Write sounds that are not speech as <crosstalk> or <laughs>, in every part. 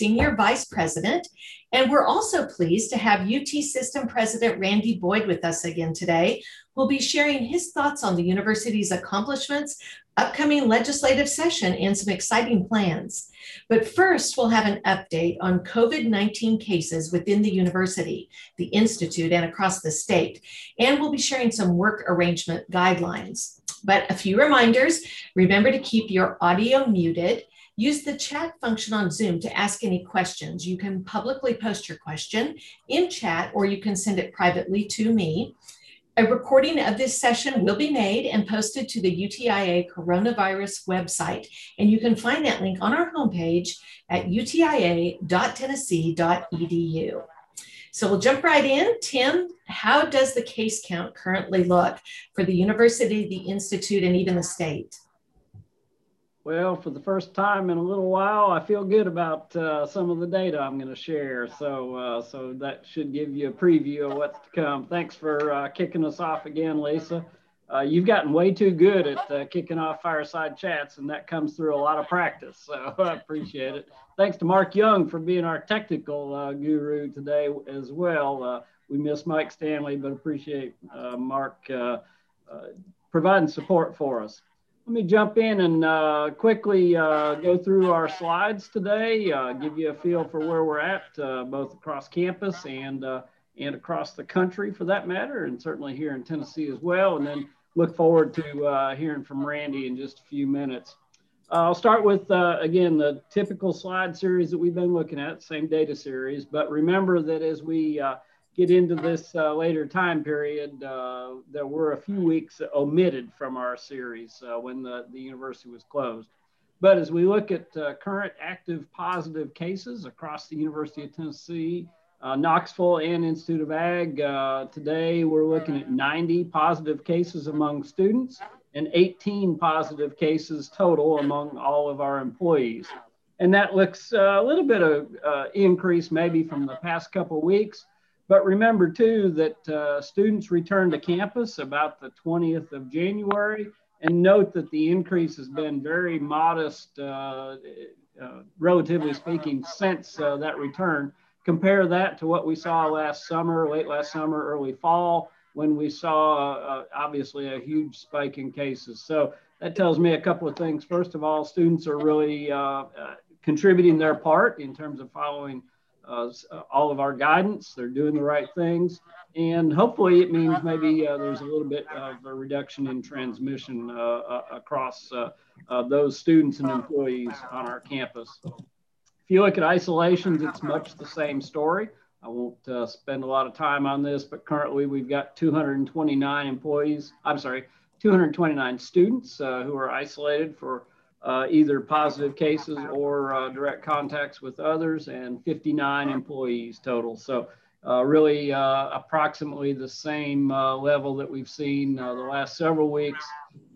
Senior Vice President. And we're also pleased to have UT System President Randy Boyd with us again today, who'll be sharing his thoughts on the university's accomplishments, upcoming legislative session, and some exciting plans. But first, we'll have an update on COVID 19 cases within the university, the Institute, and across the state. And we'll be sharing some work arrangement guidelines. But a few reminders remember to keep your audio muted Use the chat function on Zoom to ask any questions. You can publicly post your question in chat or you can send it privately to me. A recording of this session will be made and posted to the UTIA coronavirus website. And you can find that link on our homepage at utia.tennessee.edu. So we'll jump right in. Tim, how does the case count currently look for the university, the institute, and even the state? Well, for the first time in a little while, I feel good about uh, some of the data I'm going to share. So, uh, so that should give you a preview of what's to come. Thanks for uh, kicking us off again, Lisa. Uh, you've gotten way too good at uh, kicking off fireside chats, and that comes through a lot of practice. So <laughs> I appreciate it. Thanks to Mark Young for being our technical uh, guru today as well. we miss Mike Stanley, but appreciate Mark providing support for us. Let me jump in and uh, quickly uh, go through our slides today, uh, give you a feel for where we're at, uh, both across campus and, uh, and across the country for that matter, and certainly here in Tennessee as well. And then look forward to uh, hearing from Randy in just a few minutes. I'll start with, again, the typical slide series that we've been looking at, same data series. But remember that as we get into this uh, later time period, uh, there were a few weeks omitted from our series uh, when the, the university was closed. But as we look at uh, current active positive cases across the University of Tennessee, uh, Knoxville and Institute of Ag, uh, today we're looking at 90 positive cases among students and 18 positive cases total among all of our employees. And that looks a little bit of increase maybe from the past couple weeks. But remember too that uh, students return to campus about the 20th of January and note that the increase has been very modest, uh, uh, relatively speaking, since uh, that return. Compare that to what we saw last summer, late last summer, early fall, when we saw uh, obviously a huge spike in cases. So that tells me a couple of things. First of all, students are really uh, contributing their part in terms of following uh, uh, all of our guidance. They're doing the right things. And hopefully it means maybe uh, there's a little bit of a reduction in transmission uh, uh across uh, those students and employees on our campus. If you look at isolations, it's much the same story. I won't spend a lot of time on this, but currently we've got 229 employees, I'm sorry, 229 students who are isolated for uh, either positive cases or uh, direct contacts with others, and 59 employees total. So, uh, really uh, approximately the same uh, level that we've seen uh, the last several weeks,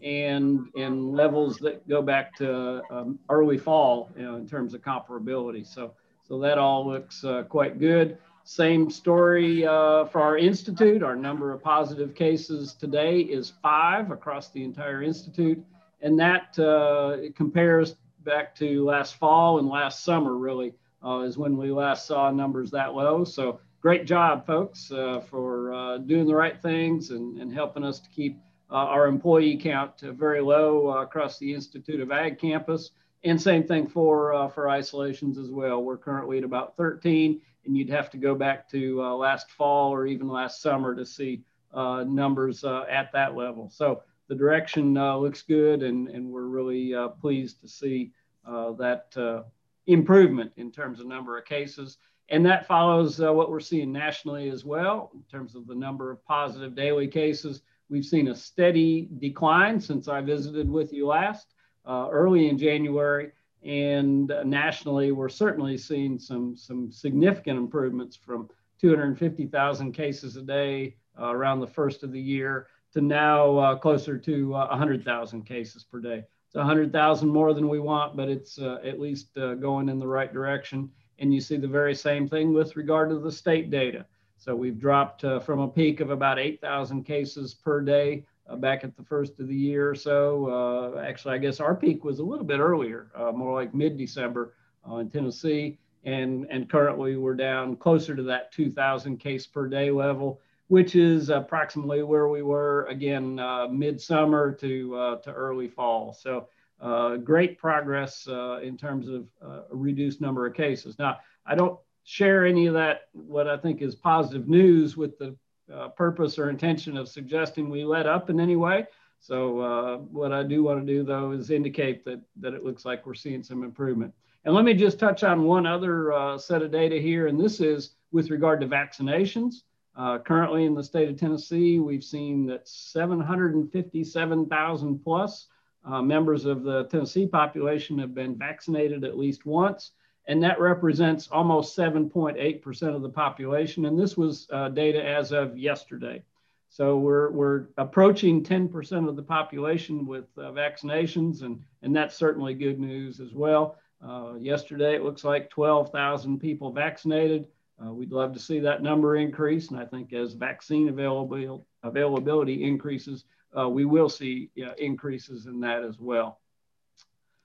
and in levels that go back to um, early fall you know, in terms of comparability. So, so that all looks quite good. Same story for our institute. Our number of positive cases today is five across the entire institute and that uh, compares back to last fall and last summer really uh, is when we last saw numbers that low. So great job folks uh, for uh, doing the right things and, and helping us to keep uh, our employee count very low uh, across the institute of ag campus. And same thing for for isolations as well. We're currently at about 13 and you'd have to go back to last fall or even last summer to see numbers at that level. So the direction uh, looks good, and, and we're really uh, pleased to see uh, that uh, improvement in terms of number of cases. And that follows uh, what we're seeing nationally as well in terms of the number of positive daily cases. We've seen a steady decline since I visited with you last uh, early in January. And nationally, we're certainly seeing some, some significant improvements from 250,000 cases a day around the first of the year to now uh, closer to uh, 100,000 cases per day. It's 100,000 more than we want, but it's uh, at least uh, going in the right direction. And you see the very same thing with regard to the state data. So we've dropped uh, from a peak of about 8,000 cases per day uh, back at the first of the year or so. actually, I guess our peak was a little bit earlier, more like mid-December in Tennessee. And, and currently we're down closer to that 2,000 case per day level, which is approximately where we were again uh, midsummer to, uh, to early fall. So uh, great progress uh, in terms of uh, a reduced number of cases. Now, I don't share any of that, what I think is positive news with the uh, purpose or intention of suggesting we let up in any way. So uh, what I do want to do though is indicate that, that it looks like we're seeing some improvement. And let me just touch on one other uh, set of data here, and this is with regard to vaccinations. Uh, currently in the state of Tennessee, we've seen that 757,000 plus uh, members of the Tennessee population have been vaccinated at least once, and that represents almost 7.8% of the population. And this was uh, data as of yesterday. So we're, we're approaching 10% of the population with uh, vaccinations, and, and that's certainly good news as well. Uh, yesterday, it looks like 12,000 people vaccinated. Uh, we'd love to see that number increase, and I think as vaccine availability, availability increases, uh, we will see increases in that as well.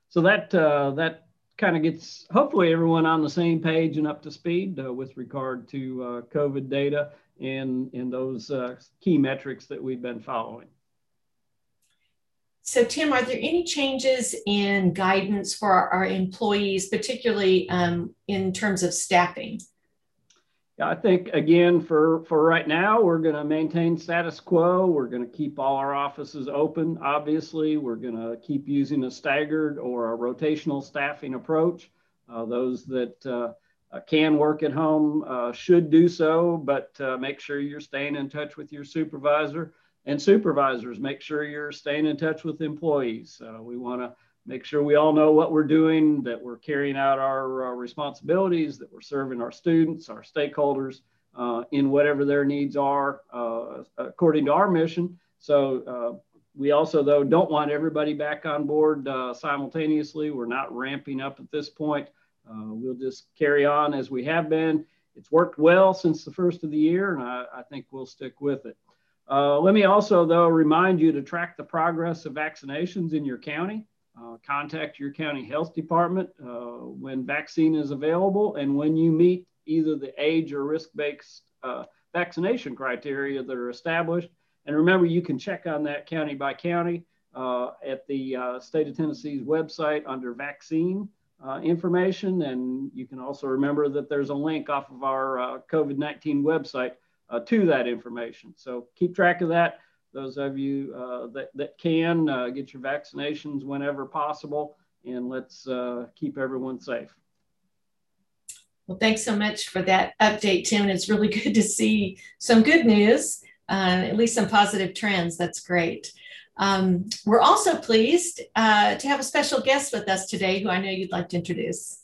So that, uh, that kind of gets hopefully everyone on the same page and up to speed uh, with regard to COVID data and, in those uh, key metrics that we've been following. So, Tim, are there any changes in guidance for our, our employees, particularly um, in terms of staffing? Yeah, I think again for for right now we're going to maintain status quo. We're going to keep all our offices open. Obviously, we're going to keep using a staggered or a rotational staffing approach. Uh, those that uh, uh, can work at home uh, should do so, but uh, make sure you're staying in touch with your supervisor and supervisors. Make sure you're staying in touch with employees. we want to make sure we all know what we're doing, that we're carrying out our, our responsibilities, that we're serving our students, our stakeholders uh, in whatever their needs are uh, according to our mission. So uh, we also, though, don't want everybody back on board simultaneously. We're not ramping up at this point. Uh, we'll just carry on as we have been. It's worked well since the first of the year, and I, I think we'll stick with it. Uh, let me also, though, remind you to track the progress of vaccinations in your county. Uh, contact your county health department uh, when vaccine is available and when you meet either the age or risk-based uh, vaccination criteria that are established. And remember, you can check on that county by county uh, at the state of Tennessee's website under vaccine uh, information. And you can also remember that there's a link off of our uh, COVID 19 website uh, to that information. So keep track of that. Those of you uh, that, that can uh, get your vaccinations whenever possible, and let's uh, keep everyone safe. Well, thanks so much for that update, Tim. It's really <laughs> good to see some good news, at least some positive trends. That's great. Um, we're also pleased uh, to have a special guest with us today who I know you'd like to introduce.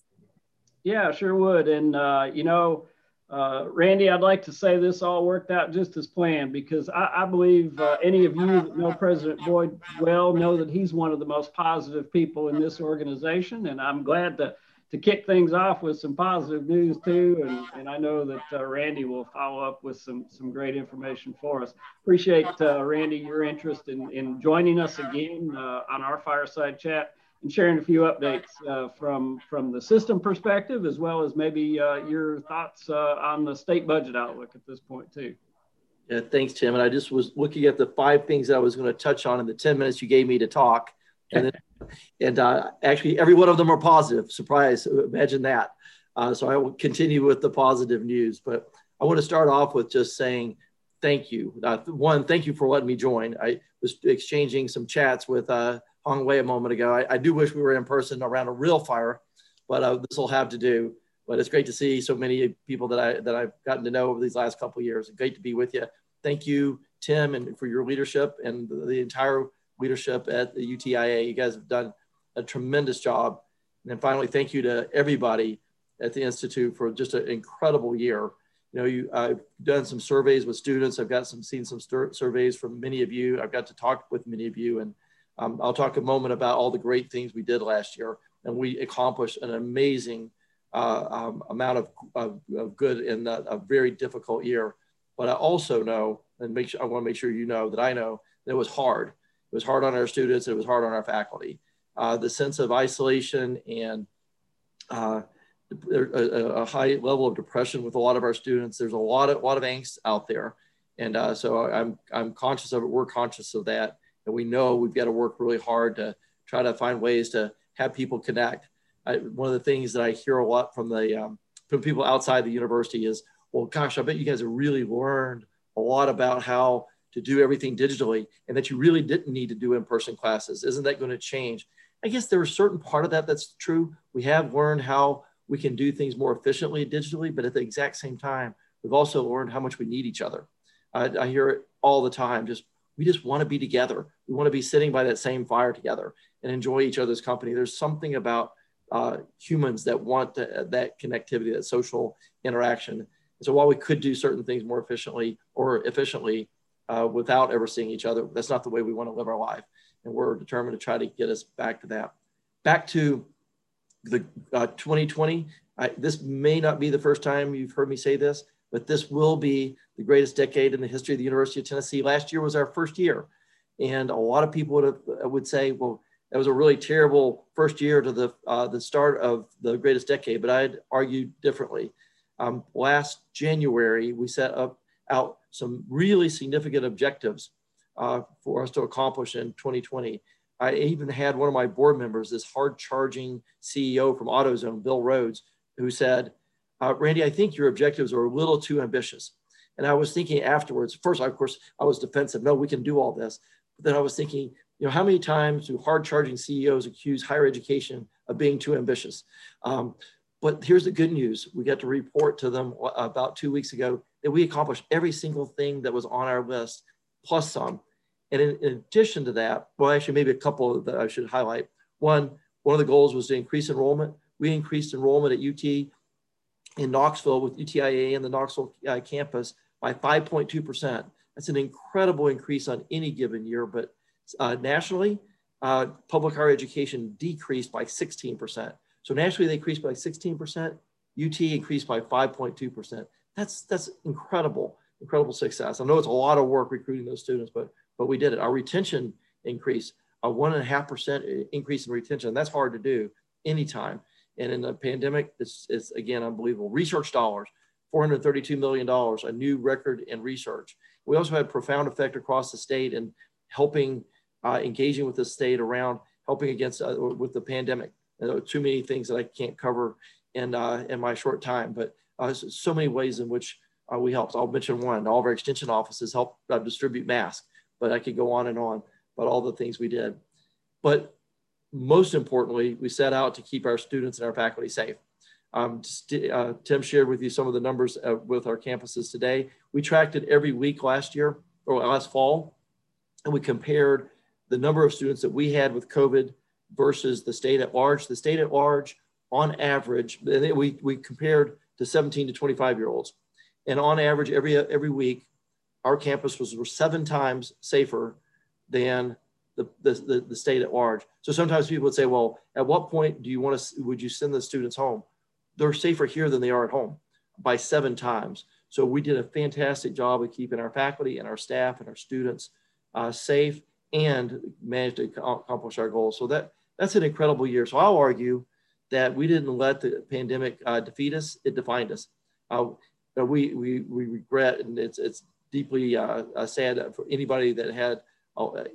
Yeah, sure would. And, uh, you know, uh, Randy, I'd like to say this all worked out just as planned because I, I believe uh, any of you that know President Boyd well know that he's one of the most positive people in this organization. And I'm glad to to kick things off with some positive news too, and, and I know that uh, Randy will follow up with some some great information for us. Appreciate uh, Randy your interest in, in joining us again uh, on our fireside chat and sharing a few updates uh, from from the system perspective, as well as maybe uh, your thoughts uh, on the state budget outlook at this point too. Yeah, thanks, Tim. And I just was looking at the five things that I was going to touch on in the 10 minutes you gave me to talk. And then and uh, actually every one of them are positive. Surprise! Imagine that. Uh, so I will continue with the positive news, but I want to start off with just saying thank you. Uh, one, thank you for letting me join. I was exchanging some chats with uh, Hongwei a moment ago. I, I, do wish we were in person around a real fire, but uh, this will have to do. But it's great to see so many people that I that I've gotten to know over these last couple years. Great to be with you. Thank you, Tim, and for your leadership and the entire leadership at the UTIA. You guys have done a tremendous job. And then finally, thank you to everybody at the Institute for just an incredible year. You know, you, I've done some surveys with students. I've got some seen some surveys from many of you. I've got to talk with many of you, and um, I'll talk a moment about all the great things we did last year. And we accomplished an amazing uh, um, amount of, of, of, good in a, a very difficult year. But I also know, and make sure I want to make sure you know that I know that it was hard. It was hard on our students. It was hard on our faculty. Uh, the sense of isolation and uh, a, a, high level of depression with a lot of our students. There's a lot of, lot of angst out there. And uh, so I'm, I'm conscious of it. We're conscious of that. And we know we've got to work really hard to try to find ways to have people connect. I, one of the things that I hear a lot from the um, from people outside the university is, well, gosh, I bet you guys have really learned a lot about how to do everything digitally and that you really didn't need to do in-person classes. Isn't that going to change? I guess there was certain part of that that's true. We have learned how we can do things more efficiently digitally, but at the exact same time, we've also learned how much we need each other. I, I hear it all the time. Just we just want to be together. We want to be sitting by that same fire together and enjoy each other's company. There's something about uh, humans that want to, that connectivity, that social interaction. And so while we could do certain things more efficiently or efficiently uh, without ever seeing each other, that's not the way we want to live our life. And we're determined to try to get us back to that. Back to the uh, 2020. I, this may not be the first time you've heard me say this, but this will be the greatest decade in the history of the University of Tennessee. Last year was our first year. And a lot of people would, have, would say, well, that was a really terrible first year to the, uh, the start of the greatest decade, but I'd argue differently. Um, last January, we set up out some really significant objectives uh, for us to accomplish in 2020. I even had one of my board members, this hard charging CEO from AutoZone, Bill Rhodes, who said, uh, Randy, I think your objectives are a little too ambitious. And I was thinking afterwards, first, of course, I was defensive. No, we can do all this. But then I was thinking, you know, how many times do hard charging CEOs accuse higher education of being too ambitious? Um, but here's the good news. We got to report to them about two weeks ago that we accomplished every single thing that was on our list, plus some. And in, in addition to that, well, actually, maybe a couple that I should highlight. One, one of the goals was to increase enrollment. We increased enrollment at UT in Knoxville with UTIA and the Knoxville uh, campus by 5.2%. That's an incredible increase on any given year, but uh, nationally, uh, public higher education decreased by 16%. So nationally, they increased by 16%. UT increased by 5.2%. That's, that's incredible, incredible success. I know it's a lot of work recruiting those students, but, but we did it. Our retention increased, a one and a half percent increase in retention. That's hard to do anytime. And in the pandemic, it's, it's again unbelievable. Research dollars, $432 million, a new record in research. We also had profound effect across the state in helping, uh, engaging with the state around helping against uh, with the pandemic. too many things that I can't cover in, uh, in my short time, but uh, so many ways in which uh, we helped. I'll mention one. All of our extension offices help uh, distribute masks, but I could go on and on about all the things we did. But most importantly, we set out to keep our students and our faculty safe. Um, uh, Tim shared with you some of the numbers uh, with our campuses today. We tracked it every week last year or last fall, and we compared the number of students that we had with COVID versus the state at large. The state at large, on average, we, we compared to 17 to 25 year olds. And on average, every, every week, our campus was seven times safer than the, the, the, state at large. So sometimes people would say, well, at what point do you want to, would you send the students home? They're safer here than they are at home by seven times. So we did a fantastic job of keeping our faculty and our staff and our students uh, safe and managed to accomplish our goals. So that that's an incredible year. So I'll argue that we didn't let the pandemic uh, defeat us; it defined us. Uh, we, we we regret, and it's it's deeply uh, uh, sad for anybody that had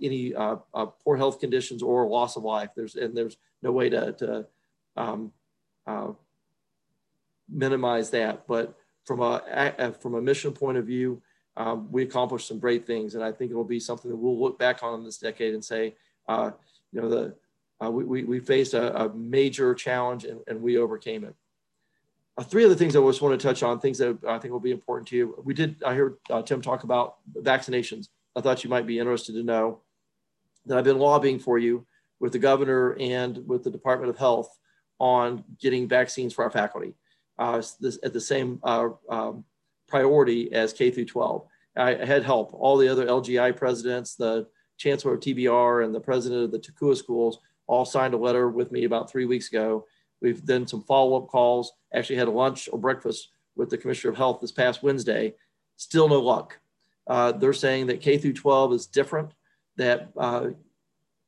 any uh, uh, poor health conditions or loss of life. There's and there's no way to, to um, uh, minimize that. But from a, a, from a mission point of view, um, we accomplished some great things, and I think it will be something that we'll look back on in this decade and say, uh, you know, the we, we, we faced a, a major challenge and, and we overcame it. Uh, three other things I just want to touch on, things that I think will be important to you. We did, I heard uh, Tim talk about vaccinations. I thought you might be interested to know that I've been lobbying for you with the governor and with the Department of Health on getting vaccines for our faculty uh, this, at the same uh, um, priority as K through 12. I had help. All the other LGI presidents, the chancellor of TBR, and the president of the TICUA schools all signed a letter with me about three weeks ago. We've done some follow-up calls. Actually, had a lunch or breakfast with the Commissioner of Health this past Wednesday. Still no luck. Uh, they're saying that K through 12 is different, that uh,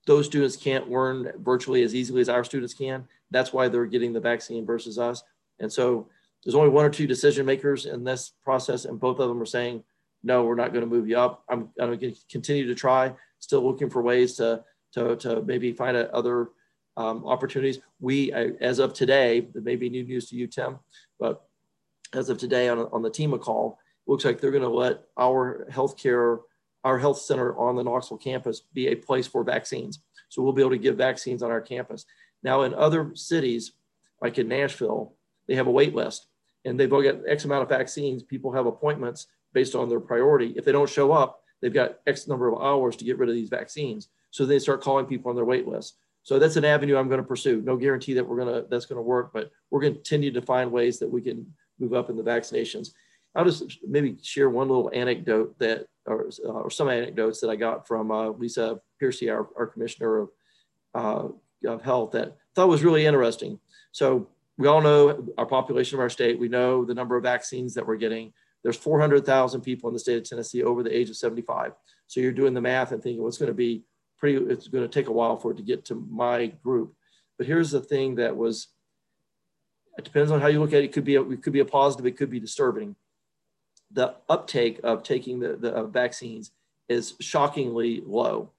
those students can't learn virtually as easily as our students can. That's why they're getting the vaccine versus us. And so there's only one or two decision makers in this process, and both of them are saying, no, we're not going to move you up. I'm, I'm going to continue to try, still looking for ways to, to, to maybe find other um, opportunities. We, as of today, it may be new news to you, Tim, but as of today on, on the TEMA call, looks like they're going to let our healthcare, our health center on the Knoxville campus be a place for vaccines. So we'll be able to give vaccines on our campus. Now, in other cities, like in Nashville, they have a wait list and they've all got X amount of vaccines. People have appointments based on their priority. If they don't show up, they've got X number of hours to get rid of these vaccines. So they start calling people on their wait list. So that's an avenue I'm going to pursue. No guarantee that we're going to that's going to work, but we're going to continue to find ways that we can move up in the vaccinations. I'll just maybe share one little anecdote that, or, uh, or some anecdotes that I got from uh, Lisa Piercy, our, our commissioner of, uh, of health, that I thought was really interesting. So we all know our population of our state. We know the number of vaccines that we're getting. There's 400,000 people in the state of Tennessee over the age of 75. So you're doing the math and thinking, well, it's going to be pretty, it's going to take a while for it to get to my group. But here's the thing that was, it depends on how you look at it. It could be a, it could be a positive, it could be disturbing. The uptake of taking the, the vaccines is shockingly low.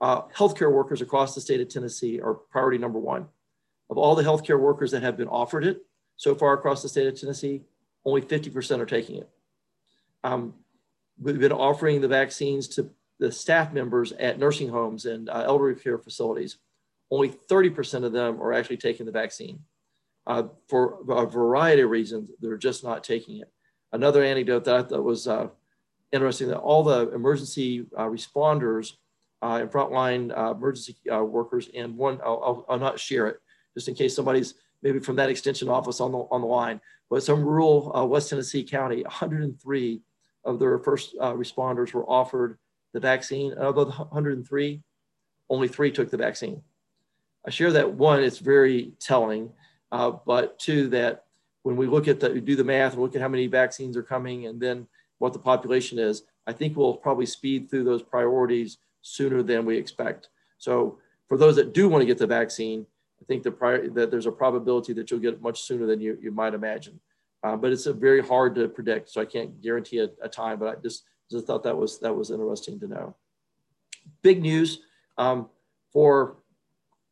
Uh, healthcare workers across the state of Tennessee are priority number one. Of all the healthcare workers that have been offered it so far across the state of Tennessee, only 50% are taking it. Um, we've been offering the vaccines to the staff members at nursing homes and uh, elderly care facilities. Only 30% of them are actually taking the vaccine. Uh, for a variety of reasons, they're just not taking it. Another anecdote that I thought was uh, interesting that all the emergency uh, responders uh, and frontline uh, emergency workers, and one, I'll, I'll, I'll not share it, just in case somebody's maybe from that extension office on the, on the line. But some rural uh, West Tennessee County, 103 of their first uh, responders were offered the vaccine. Of the 103, only three took the vaccine. I share that one, it's very telling, uh, but two, that when we look at the, do the math and look at how many vaccines are coming and then what the population is, I think we'll probably speed through those priorities sooner than we expect. So for those that do want to get the vaccine, I think the prior, that there's a probability that you'll get it much sooner than you, you might imagine. Uh, but it's very hard to predict, so I can't guarantee a, a, time. But I just just thought that was that was interesting to know. Big news um, for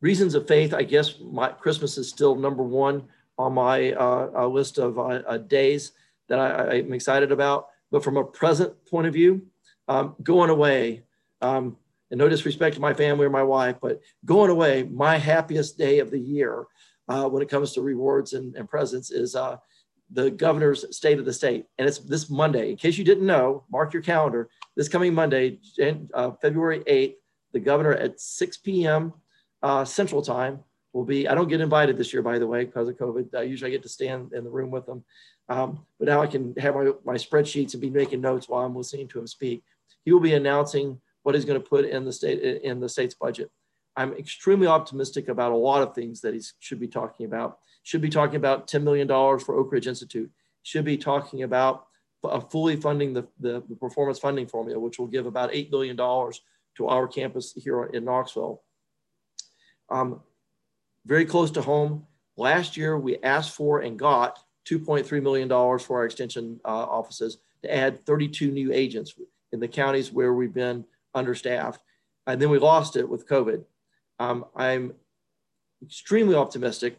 reasons of faith. I guess my Christmas is still number one on my uh, list of uh, uh, days that I, am excited about. But from a present point of view, um, going away. Um, and no disrespect to my family or my wife, but going away, my happiest day of the year uh, when it comes to rewards and, and presents is uh, the governor's state of the state. And it's this Monday. In case you didn't know, mark your calendar. This coming Monday, uh, February 8th, the governor at 6 p.m. Uh, Central Time will be. I don't get invited this year, by the way, because of COVID. I usually get to stand in the room with them. Um, but now I can have my, my spreadsheets and be making notes while I'm listening to him speak. He will be announcing what he's going to put in the state in the state's budget. I'm extremely optimistic about a lot of things that he should be talking about. Should be talking about $10 million for Oak Ridge Institute. Should be talking about uh, fully funding the, the, the, performance funding formula, which will give about $8 billion to our campus here in Knoxville. Um, very close to home. Last year, we asked for and got $2.3 million for our extension uh, offices to add 32 new agents in the counties where we've been understaffed. And then we lost it with COVID. Um, I'm extremely optimistic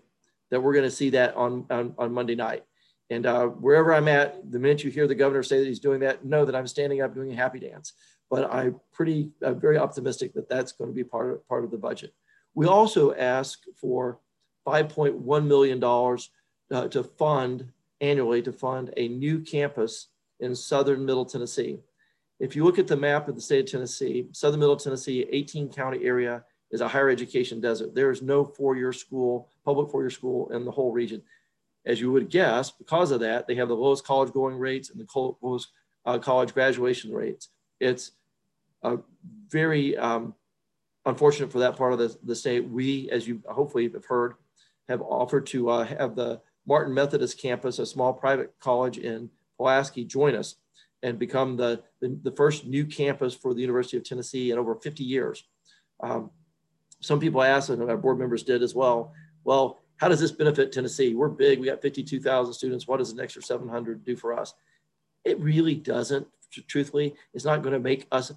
that we're going to see that on, on, on Monday night. And uh, wherever I'm at, the minute you hear the governor say that he's doing that, know that I'm standing up doing a happy dance. But I'm pretty, I'm very optimistic that that's going to be part of, part of the budget. We also ask for $5.1 million uh, to fund annually to fund a new campus in Southern Middle Tennessee. If you look at the map of the state of Tennessee, Southern Middle Tennessee, 18 county area is a higher education desert. There is no four-year school, public four-year school in the whole region. As you would guess, because of that, they have the lowest college going rates and the lowest uh, college graduation rates. It's a very um, unfortunate for that part of the, the state. We, as you hopefully have heard, have offered to uh, have the Martin Methodist campus, a small private college in Pulaski, join us and become the, the, the, first new campus for the University of Tennessee in over 50 years. Um, some people asked, and our board members did as well, well, how does this benefit Tennessee? We're big. We got 52,000 students. What does an extra 700 do for us? It really doesn't. Truthfully, it's not going to make us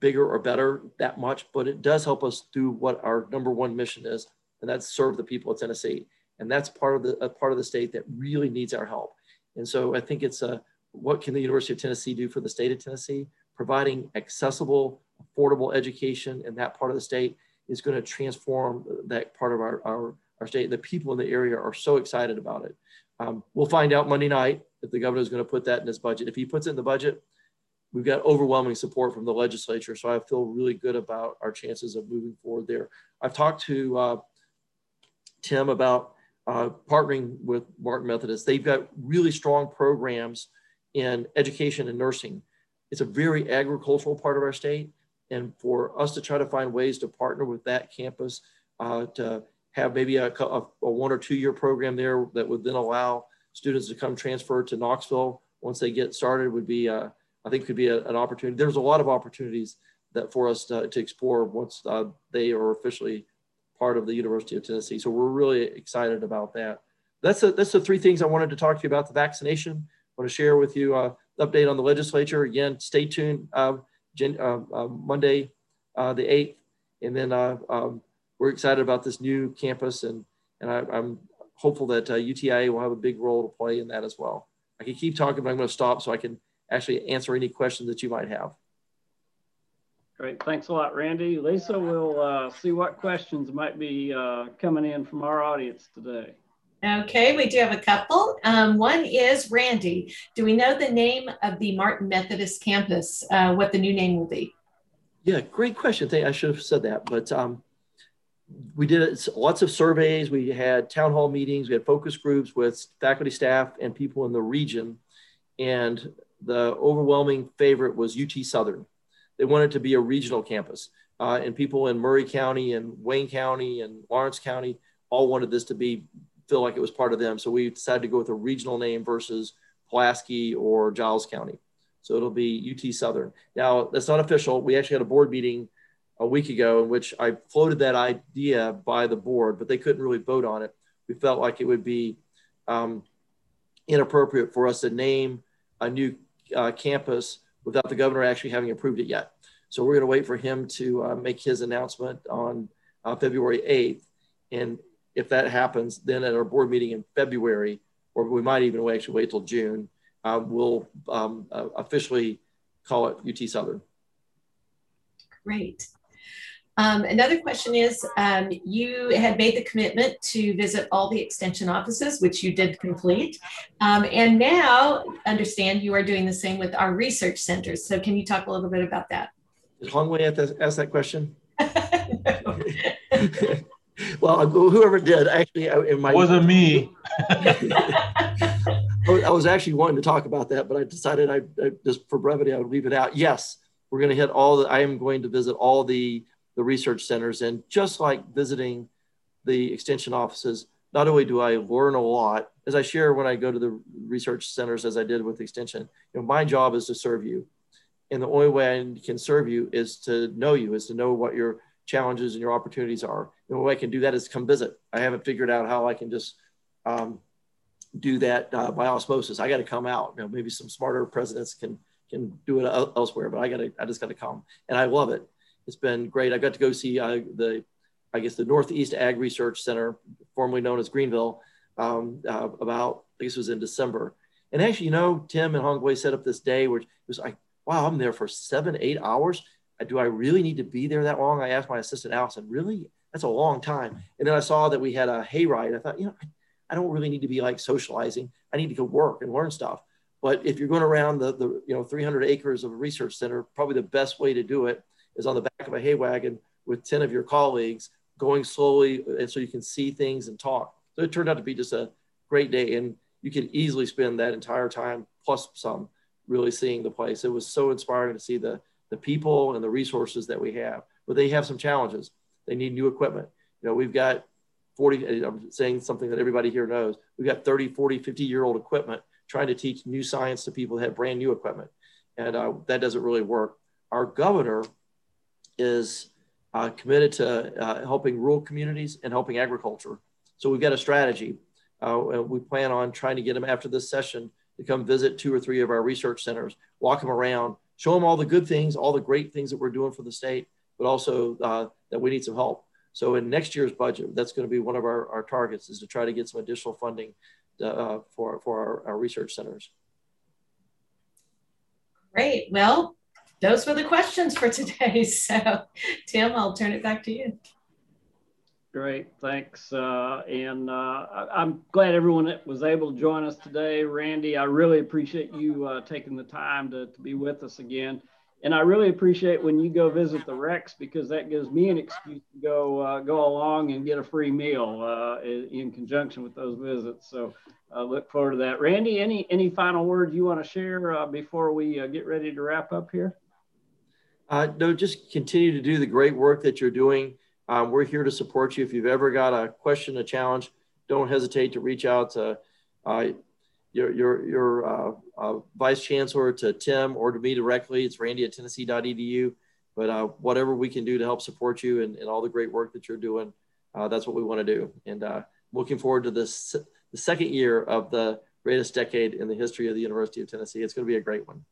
bigger or better that much, but it does help us do what our number one mission is, and that's serve the people of Tennessee. And that's part of the part of the state that really needs our help. And so I think it's a what can the University of Tennessee do for the state of Tennessee? Providing accessible, affordable education in that part of the state is going to transform that part of our, our, our state. The people in the area are so excited about it. Um, we'll find out Monday night if the governor is going to put that in his budget. If he puts it in the budget, we've got overwhelming support from the legislature. So I feel really good about our chances of moving forward there. I've talked to uh, Tim about uh, partnering with Martin Methodist. They've got really strong programs in education and nursing. It's a very agricultural part of our state. And for us to try to find ways to partner with that campus uh, to have maybe a, a, a, one or two year program there that would then allow students to come transfer to Knoxville once they get started would be, uh, I think could be a, an opportunity. There's a lot of opportunities that for us to, to explore once uh, they are officially part of the University of Tennessee. So we're really excited about that. That's, a, that's the three things I wanted to talk to you about the vaccination. I want to share with you uh, update on the legislature. Again, stay tuned. Uh, uh, uh, Monday, the 8th. And then um, we're excited about this new campus and, and I, am hopeful that UTIA will have a big role to play in that as well. I can keep talking, but I'm going to stop so I can actually answer any questions that you might have. Great. Thanks a lot, Randy. Lisa, we'll uh, see what questions might be uh, coming in from our audience today. Okay, we do have a couple. Um, one is Randy. Do we know the name of the Martin Methodist campus, uh, what the new name will be? Yeah, great question. I should have said that, but um, we did lots of surveys. We had town hall meetings. We had focus groups with faculty, staff, and people in the region. And the overwhelming favorite was UT Southern. They wanted to be a regional campus. Uh, and people in Maury County and Wayne County and Lawrence County all wanted this to be feel like it was part of them. So we decided to go with a regional name versus Pulaski or Giles County. So it'll be UT Southern. Now, that's not official. We actually had a board meeting a week ago in which I floated that idea by the board, but they couldn't really vote on it. We felt like it would be um, inappropriate for us to name a new uh, campus without the governor actually having approved it yet. So we're going to wait for him to uh, make his announcement on uh, February 8th. And if that happens, then at our board meeting in February, or we might even actually wait till June, uh, we'll um, uh, officially call it UT Southern. Great. Um, another question is, um, you had made the commitment to visit all the extension offices, which you did complete. Um, and now understand you are doing the same with our research centers. So can you talk a little bit about that? Did Hongwei ask that question? <laughs> <laughs> well, whoever did actually in my wasn't me. <laughs> I was actually wanting to talk about that, but I decided I, I just for brevity I would leave it out. Yes, we're going to hit all the. I am going to visit all the the research centers, and just like visiting the extension offices, not only do I learn a lot as I share when I go to the research centers, as I did with the extension. You know, my job is to serve you, and the only way I can serve you is to know you, is to know what your challenges and your opportunities are. The only way I can do that is come visit. I haven't figured out how I can just um, do that uh, by osmosis. I got to come out. You know, maybe some smarter presidents can can do it elsewhere, but I got to. I just got to come, and I love it. It's been great. I got to go see uh, the, I guess the Northeast Ag Research Center, formerly known as Greeneville, um, uh, about I guess it was in December. And actually, you know, Tim and Hongwei set up this day where it was like, wow, I'm there for seven, eight hours do I really need to be there that long? I asked my assistant Allison, really? That's a long time. And then I saw that we had a hayride. I thought, you know, I don't really need to be like socializing. I need to go work and learn stuff. But if you're going around the, the you know 300 acres of a research center, probably the best way to do it is on the back of a hay wagon with 10 of your colleagues going slowly and so you can see things and talk. So it turned out to be just a great day and you could easily spend that entire time plus some really seeing the place. It was so inspiring to see the the people and the resources that we have. But they have some challenges. They need new equipment. You know, we've got 40, I'm saying something that everybody here knows. We've got 30, 40, 50 year old equipment trying to teach new science to people that have brand new equipment. And uh, that doesn't really work. Our governor is uh, committed to uh, helping rural communities and helping agriculture. So we've got a strategy. Uh, we plan on trying to get them after this session to come visit two or three of our research centers, walk them around, show them all the good things, all the great things that we're doing for the state, but also uh, that we need some help. So in next year's budget, that's going to be one of our, our targets is to try to get some additional funding uh, for, for our, our research centers. Great. Well, those were the questions for today. <laughs> So, Tim, I'll turn it back to you. Great, thanks. Uh, and uh, I'm glad everyone was able to join us today. Randy, I really appreciate you uh, taking the time to, to be with us again. And I really appreciate when you go visit the RECs because that gives me an excuse to go uh, go along and get a free meal uh, in conjunction with those visits. So I look forward to that. Randy, any any final words you want to share uh, before we get ready to wrap up here? No, just continue to do the great work that you're doing. Um, we're here to support you. If you've ever got a question, a challenge, don't hesitate to reach out to uh, your, your, your uh, uh, vice chancellor, to Tim, or to me directly. It's randy at tennessee.edu. But uh, whatever we can do to help support you and, and all the great work that you're doing, uh, that's what we want to do. And uh, looking forward to this, the second year of the greatest decade in the history of the University of Tennessee. It's going to be a great one.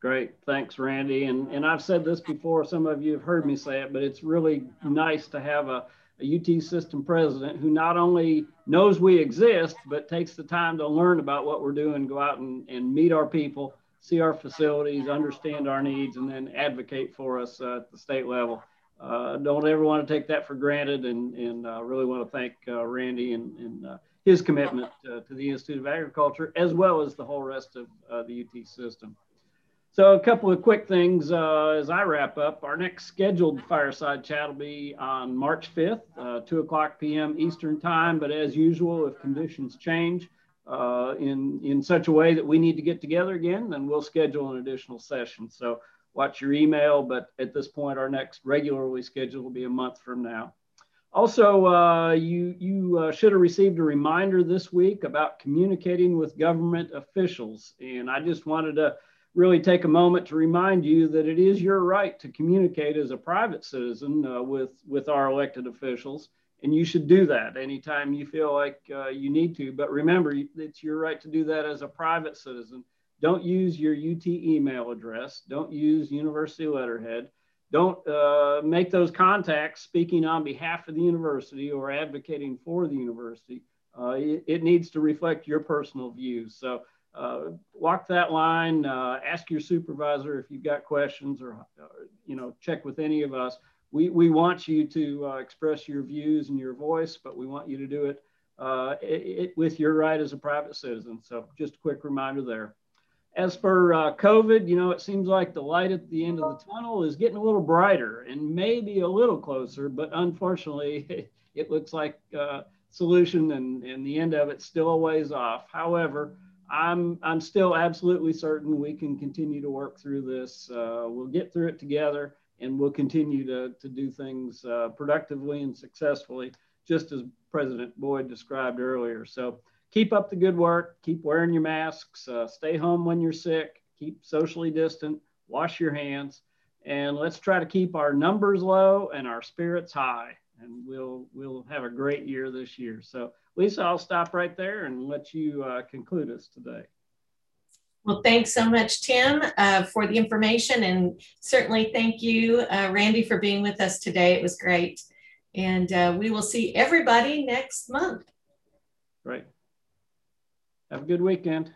Great. Thanks, Randy. And, and I've said this before, some of you have heard me say it, but it's really nice to have a, a UT system president who not only knows we exist, but takes the time to learn about what we're doing, go out and, and meet our people, see our facilities, understand our needs, and then advocate for us uh, at the state level. Uh, don't ever want to take that for granted and, and uh, really want to thank uh, Randy and, and uh, his commitment to the Institute of Agriculture, as well as the whole rest of uh, the UT system. So a couple of quick things uh, as I wrap up. Our next scheduled fireside chat will be on March 5th, uh, 2 o'clock p.m. Eastern time. But as usual, if conditions change uh, in, in such a way that we need to get together again, then we'll schedule an additional session. So watch your email. But at this point, our next regularly scheduled will be a month from now. Also, uh, you, you uh, should have received a reminder this week about communicating with government officials. And I just wanted to really take a moment to remind you that it is your right to communicate as a private citizen uh, with, with our elected officials. And you should do that anytime you feel like uh, you need to. But remember, it's your right to do that as a private citizen. Don't use your UT email address. Don't use university letterhead. Don't uh, make those contacts speaking on behalf of the university or advocating for the university. Uh, it, it needs to reflect your personal views. So uh, walk that line, uh, ask your supervisor if you've got questions or, uh, you know, check with any of us. We, we want you to uh, express your views and your voice, but we want you to do it, uh, it, it, with your right as a private citizen. So just a quick reminder there. As for uh, COVID, you know, it seems like the light at the end of the tunnel is getting a little brighter and maybe a little closer, but unfortunately, <laughs> it looks like solution and, and the end of it still a ways off. However, I'm I'm still absolutely certain we can continue to work through this. Uh, we'll get through it together, and we'll continue to to do things uh, productively and successfully, just as President Boyd described earlier. So keep up the good work. Keep wearing your masks. Uh, stay home when you're sick. Keep socially distant. Wash your hands, and let's try to keep our numbers low and our spirits high. And we'll we'll have a great year this year. So Lisa, I'll stop right there and let you uh, conclude us today. Well, thanks so much, Tim, uh, for the information. And certainly thank you, uh, Randy, for being with us today. It was great. And uh, we will see everybody next month. Great. Have a good weekend.